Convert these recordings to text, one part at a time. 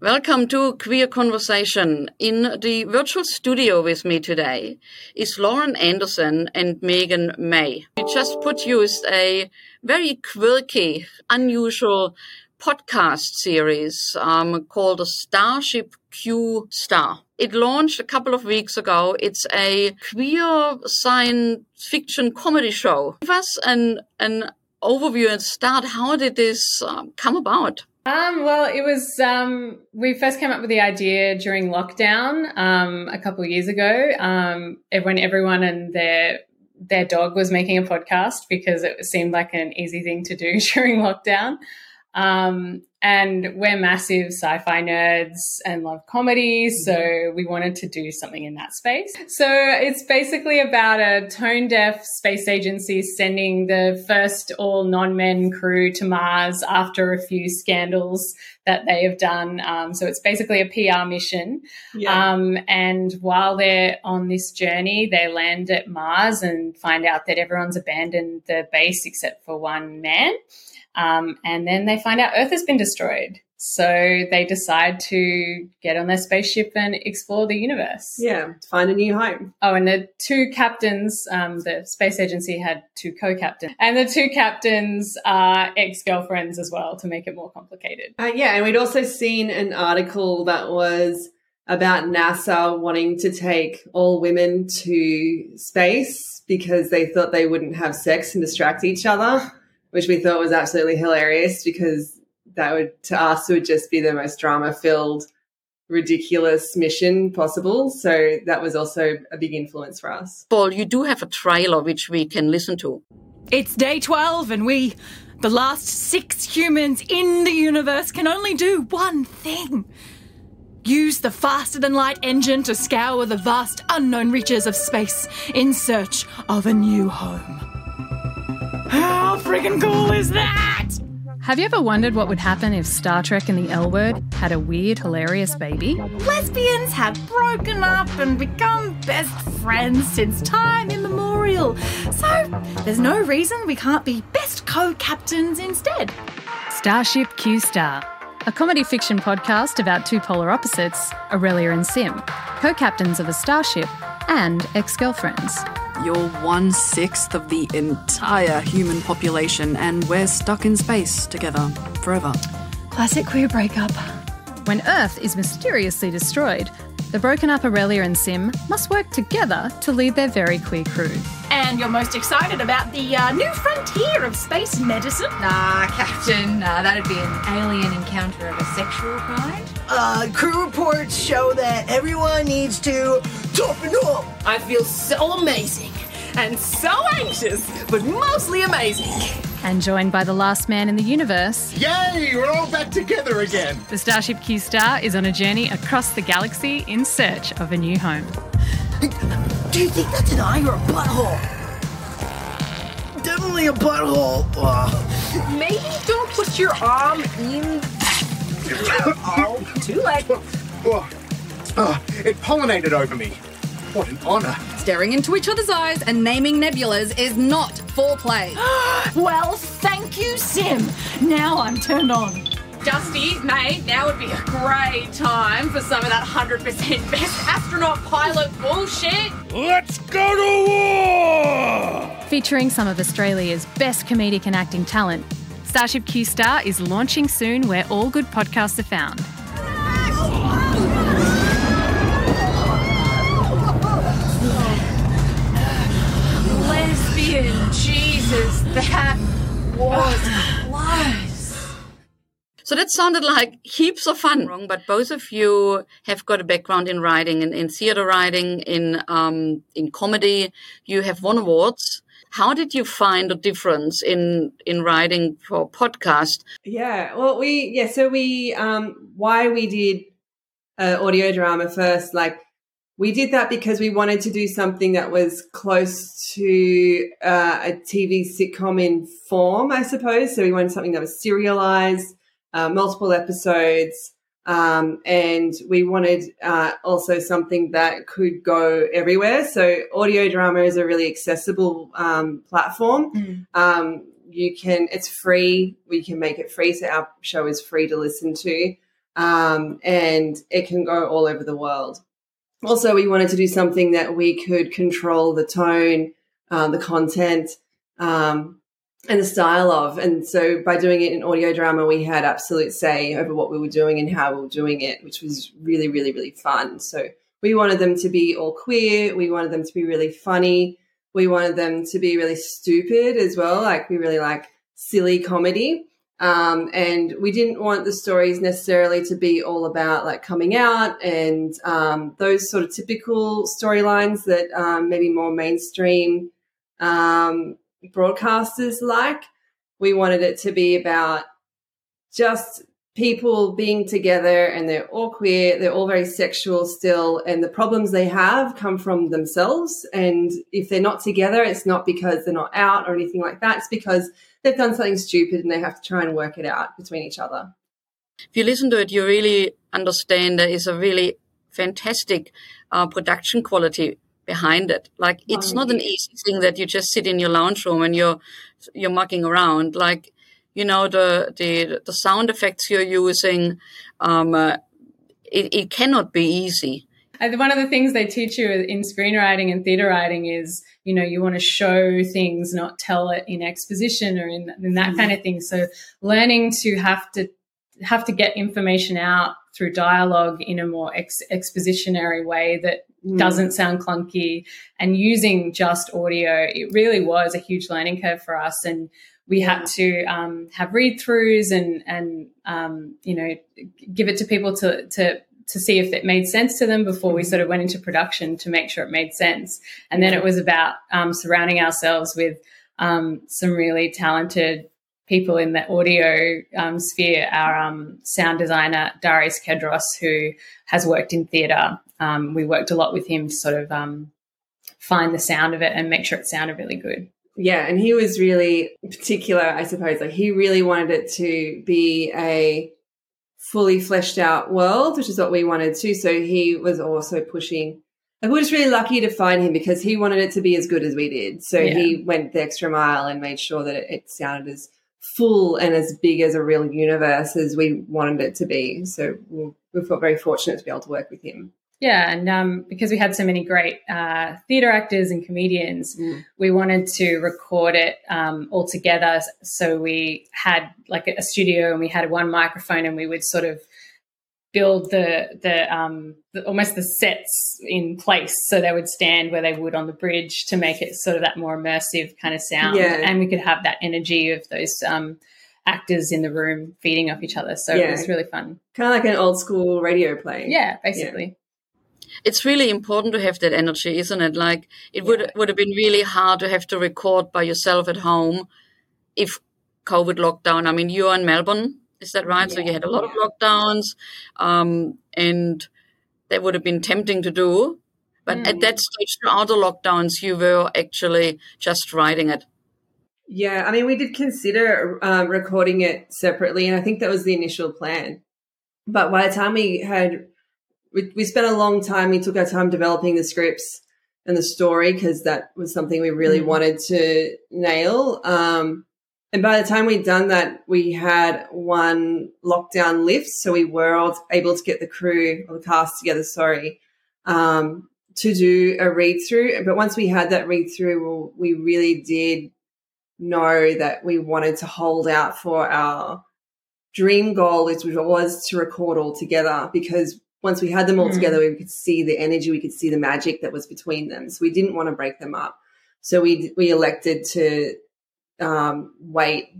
Welcome to Queer Conversation. In the virtual studio with me today is Lauren Anderson and Megan May. We just produced a very quirky, unusual podcast series um, called Starship Q Star. It launched a couple of weeks ago. It's a queer science fiction comedy show. Give us an, an overview and start. How did this um, come about? Um, well, it was, um, we first came up with the idea during lockdown, um, a couple of years ago, um, when everyone and their, their dog was making a podcast because it seemed like an easy thing to do during lockdown. Um, and we're massive sci-fi nerds and love comedies, so mm-hmm. we wanted to do something in that space. So it's basically about a tone-deaf space agency sending the first all non-men crew to Mars after a few scandals that they have done. Um, so it's basically a PR mission. Yeah. Um, and while they're on this journey, they land at Mars and find out that everyone's abandoned the base except for one man. Um, and then they find out Earth has been destroyed. So they decide to get on their spaceship and explore the universe. Yeah, find a new home. Oh, and the two captains, um, the space agency had two co captains, and the two captains are ex girlfriends as well to make it more complicated. Uh, yeah, and we'd also seen an article that was about NASA wanting to take all women to space because they thought they wouldn't have sex and distract each other which we thought was absolutely hilarious because that would to us would just be the most drama filled ridiculous mission possible. So that was also a big influence for us. Paul you do have a trailer which we can listen to. It's day 12 and we the last six humans in the universe can only do one thing. Use the faster than light engine to scour the vast unknown reaches of space in search of a new home how freaking cool is that? Have you ever wondered what would happen if Star Trek and the L Word had a weird, hilarious baby? Lesbians have broken up and become best friends since time immemorial. So there's no reason we can't be best co captains instead. Starship Q Star, a comedy fiction podcast about two polar opposites, Aurelia and Sim, co captains of a starship and ex girlfriends. You're one sixth of the entire human population, and we're stuck in space together forever. Classic queer breakup. When Earth is mysteriously destroyed, the broken up Aurelia and Sim must work together to lead their very queer crew. And you're most excited about the uh, new frontier of space medicine? Nah, Captain, uh, that'd be an alien encounter of a sexual kind. Uh, crew reports show that everyone needs to toughen up. I feel so amazing and so anxious, but mostly amazing. And joined by the last man in the universe. Yay, we're all back together again. The Starship Q Star is on a journey across the galaxy in search of a new home. Do you think that's an eye or a butthole? Definitely a butthole. Uh. Maybe don't put your arm in. oh, too late. Oh, oh, it pollinated over me. What an honor. Staring into each other's eyes and naming nebulas is not foreplay. well, thank you, Sim. Now I'm turned on. Dusty, mate, now would be a great time for some of that 100% best astronaut pilot bullshit. Let's go to war! Featuring some of Australia's best comedic and acting talent, Starship Q Star is launching soon where all good podcasts are found. Lesbian Jesus, that was close. So that sounded like heaps of fun, wrong? But both of you have got a background in writing, in, in theater writing, in um, in comedy. You have won awards. How did you find the difference in in writing for podcast? Yeah, well, we yeah, so we um, why we did uh, audio drama first, like we did that because we wanted to do something that was close to uh, a TV sitcom in form, I suppose. So we wanted something that was serialized, uh, multiple episodes. Um, and we wanted uh, also something that could go everywhere. So audio drama is a really accessible um, platform. Mm. Um, you can, it's free. We can make it free. So our show is free to listen to. um, and it can go all over the world. Also, we wanted to do something that we could control the tone, uh, the content, um, and the style of. And so by doing it in audio drama, we had absolute say over what we were doing and how we were doing it, which was really, really, really fun. So we wanted them to be all queer. We wanted them to be really funny. We wanted them to be really stupid as well. Like we really like silly comedy. Um, and we didn't want the stories necessarily to be all about like coming out and um, those sort of typical storylines that um, maybe more mainstream um, broadcasters like. We wanted it to be about just people being together and they're all queer, they're all very sexual still, and the problems they have come from themselves. And if they're not together, it's not because they're not out or anything like that, it's because they've done something stupid and they have to try and work it out between each other. If you listen to it, you really understand there is a really fantastic uh, production quality behind it. Like it's not an easy thing that you just sit in your lounge room and you're you're mucking around. Like you know the the the sound effects you're using, um, uh, it, it cannot be easy. one of the things they teach you in screenwriting and theatre writing is, you know, you want to show things, not tell it in exposition or in, in that mm. kind of thing. So learning to have to have to get information out through dialogue in a more ex- expositionary way that mm. doesn't sound clunky and using just audio, it really was a huge learning curve for us. And we had to um, have read throughs and and um, you know give it to people to to to see if it made sense to them before we mm-hmm. sort of went into production to make sure it made sense. And then it was about um, surrounding ourselves with um, some really talented people in the audio um, sphere. Our um, sound designer Darius Kedros, who has worked in theatre, Um, we worked a lot with him to sort of um, find the sound of it and make sure it sounded really good yeah, and he was really particular, I suppose. Like he really wanted it to be a fully fleshed out world, which is what we wanted too. So he was also pushing. Like we were just really lucky to find him because he wanted it to be as good as we did. So yeah. he went the extra mile and made sure that it, it sounded as full and as big as a real universe as we wanted it to be. So we, we felt very fortunate to be able to work with him. Yeah, and um, because we had so many great uh, theatre actors and comedians, mm. we wanted to record it um, all together. So we had like a studio, and we had one microphone, and we would sort of build the the, um, the almost the sets in place, so they would stand where they would on the bridge to make it sort of that more immersive kind of sound, yeah. and we could have that energy of those um, actors in the room feeding off each other. So yeah. it was really fun. Kind of like an old school radio play. Yeah, basically it's really important to have that energy, isn't it? Like it yeah. would would have been really hard to have to record by yourself at home if COVID lockdown. I mean, you're in Melbourne, is that right? Yeah. So you had a lot of lockdowns, um, and that would have been tempting to do. But mm. at that stage, throughout the lockdowns, you were actually just writing it. Yeah, I mean, we did consider um, recording it separately, and I think that was the initial plan. But by the time we had we, we spent a long time. We took our time developing the scripts and the story because that was something we really mm. wanted to nail. Um, and by the time we'd done that, we had one lockdown lift, so we were able to get the crew or the cast together. Sorry, um, to do a read through. But once we had that read through, we really did know that we wanted to hold out for our dream goal, which was to record all together because once we had them all mm. together, we could see the energy, we could see the magic that was between them. So we didn't want to break them up. So we we elected to um, wait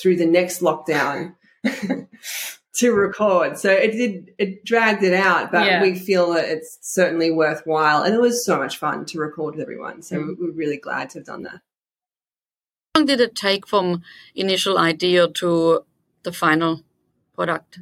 through the next lockdown to record. So it did it dragged it out, but yeah. we feel that it's certainly worthwhile, and it was so much fun to record with everyone. So mm. we're really glad to have done that. How long did it take from initial idea to the final product?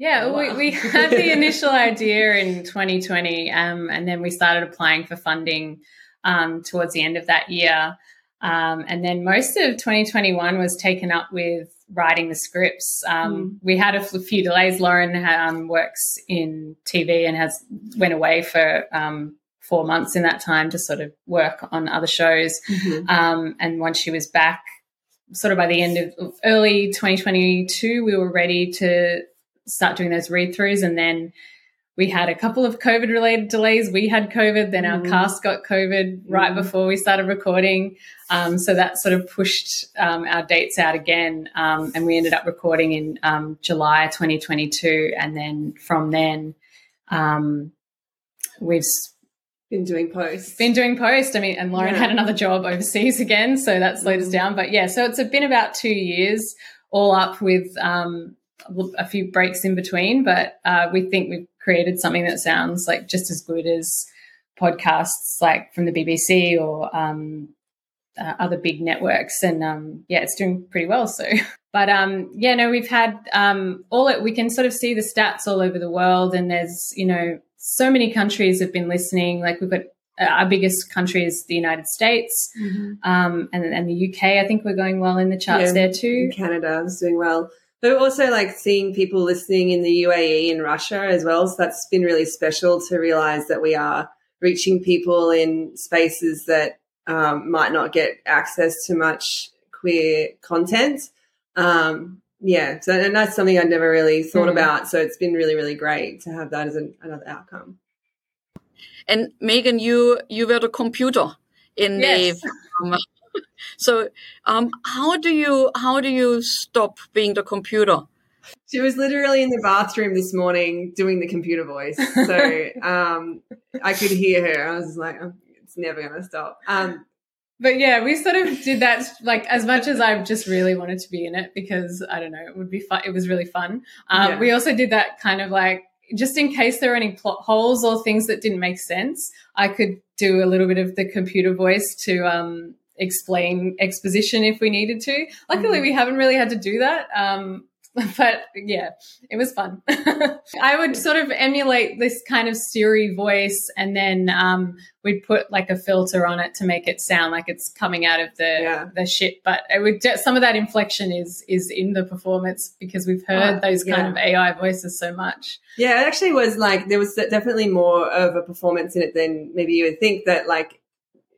Yeah, oh, wow. we, we had the initial idea in 2020, um, and then we started applying for funding um, towards the end of that year. Um, and then most of 2021 was taken up with writing the scripts. Mm. We had a few delays. Lauren um, works in TV and has went away for um, four months in that time to sort of work on other shows. Mm-hmm. Um, and once she was back, sort of by the end of early 2022, we were ready to start doing those read throughs. And then we had a couple of COVID related delays. We had COVID, then our Mm. cast got COVID right Mm. before we started recording. Um, so that sort of pushed um, our dates out again. Um, and we ended up recording in um, July 2022. And then from then, um, we've Been doing posts. been doing post. I mean, and Lauren Yeah. had another job overseas again, so that slowed us Mm. down. But yeah, so it's been about two years, all up with um, a few breaks in between. But uh, we think we've created something that sounds like just as good as podcasts, like from the BBC or um, uh, other big networks. And um, yeah, it's doing pretty well. So. But um, yeah, no, we've had um, all it. We can sort of see the stats all over the world, and there's you know so many countries have been listening. Like we've got uh, our biggest country is the United States, um, and and the UK. I think we're going well in the charts Yeah, there too. Canada is doing well. But also like seeing people listening in the UAE and Russia as well. So that's been really special to realize that we are reaching people in spaces that um, might not get access to much queer content. Um, yeah, so and that's something I'd never really thought Mm. about. So it's been really, really great to have that as an, another outcome. And Megan, you you were the computer in Yes. the. So, um, how do you how do you stop being the computer? She was literally in the bathroom this morning doing the computer voice. So um, I could hear her. I was like, oh, it's never going to stop. Um, But yeah, we sort of did that like as much as I just really wanted to be in it because I don't know, it would be fun. It was really fun. Um, Yeah. We also did that kind of like just in case there were any plot holes or things that didn't make sense, I could do a little bit of the computer voice to um, explain exposition if we needed to. Luckily, Mhm. we haven't really had to do that. Um, but yeah, it was fun. I would sort of emulate this kind of Siri voice, and then um, we'd put like a filter on it to make it sound like it's coming out of the the shit. But it would just, some of that inflection is is in the performance because we've heard Oh, those kind yeah. of AI voices so much. Yeah, it actually was like there was definitely more of a performance in it than maybe you would think. That like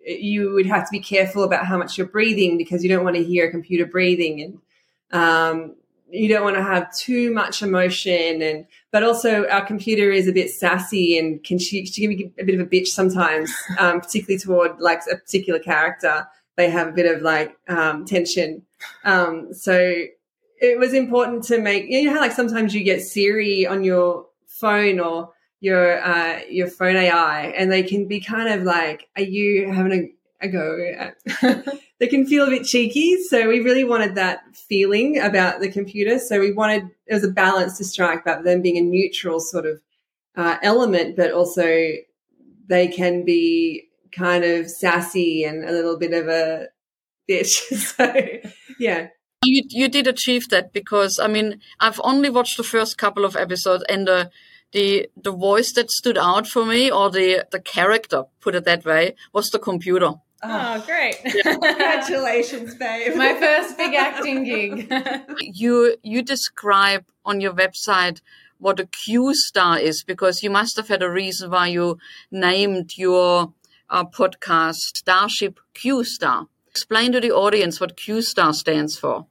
you would have to be careful about how much you're breathing because you don't want to hear a computer breathing, and um, you don't want to have too much emotion. And but also our computer is a bit sassy and can she, she can be a bit of a bitch sometimes, um, particularly toward like a particular character. They have a bit of like um, tension. Um, so it was important to make you know how like sometimes you get Siri on your phone or your uh, your phone AI, and they can be kind of like, "Are you having a, a go?" they can feel a bit cheeky. So we really wanted that feeling about the computer. So we wanted it was a balance to strike, about them being a neutral sort of uh, element, but also they can be kind of sassy and a little bit of a bitch. so yeah. You you did achieve that because I mean I've only watched the first couple of episodes and the the the voice that stood out for me or the the character put it that way was the computer. Oh, great! Congratulations, babe. My first big acting gig. You you describe on your website what a Q star is because you must have had a reason why you named your uh, podcast Starship Q Star. Explain to the audience what Q Star stands for.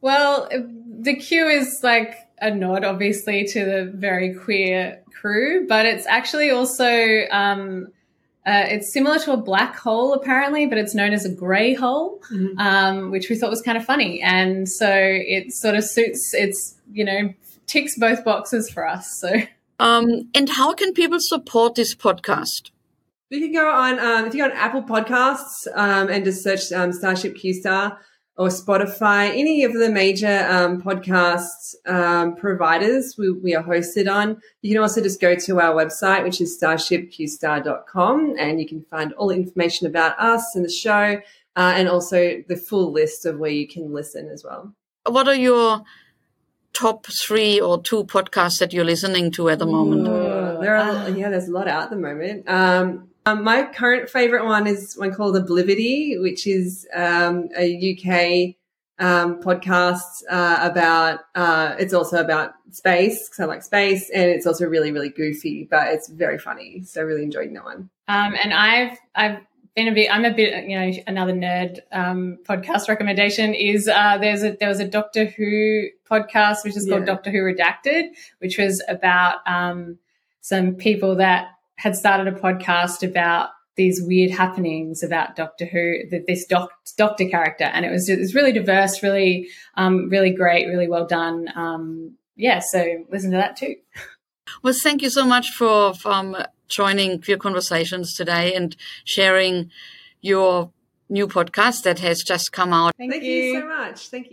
Well, the Q is like a nod, obviously, to the very queer crew, but it's actually also um, uh, it's similar to a black hole, apparently, but it's known as a grey hole, um, which we thought was kind of funny, and so it sort of suits. It's you know ticks both boxes for us. So, um, and how can people support this podcast? You can go on um, if you go on Apple Podcasts um, and just search um, Starship Q Star or Spotify, any of the major um, podcast um, providers we, we are hosted on. You can also just go to our website, which is starshipqstar.com, and you can find all the information about us and the show, uh, and also the full list of where you can listen as well. What are your top three or two podcasts that you're listening to at the moment? Oh, there are, yeah, there's a lot out at the moment. Um, um, my current favorite one is one called Oblivity, which is um, a UK um, podcast uh, about. Uh, it's also about space because I like space, and it's also really, really goofy, but it's very funny. So really enjoying that one. um, and I've I've been a bit. I'm a bit. You know, another nerd um, podcast recommendation is uh, there's a there was a Doctor Who podcast which is called Yeah. Doctor Who Redacted, which was about um, some people that had started a podcast about these weird happenings about Doctor Who, th- this doc, Doctor character, and it was it was really diverse, really um, really great, really well done. Um, yeah, so listen to that too. Well, thank you so much for um, joining Queer Conversations today and sharing your new podcast that has just come out. Thank, Thank you so much. Thank you.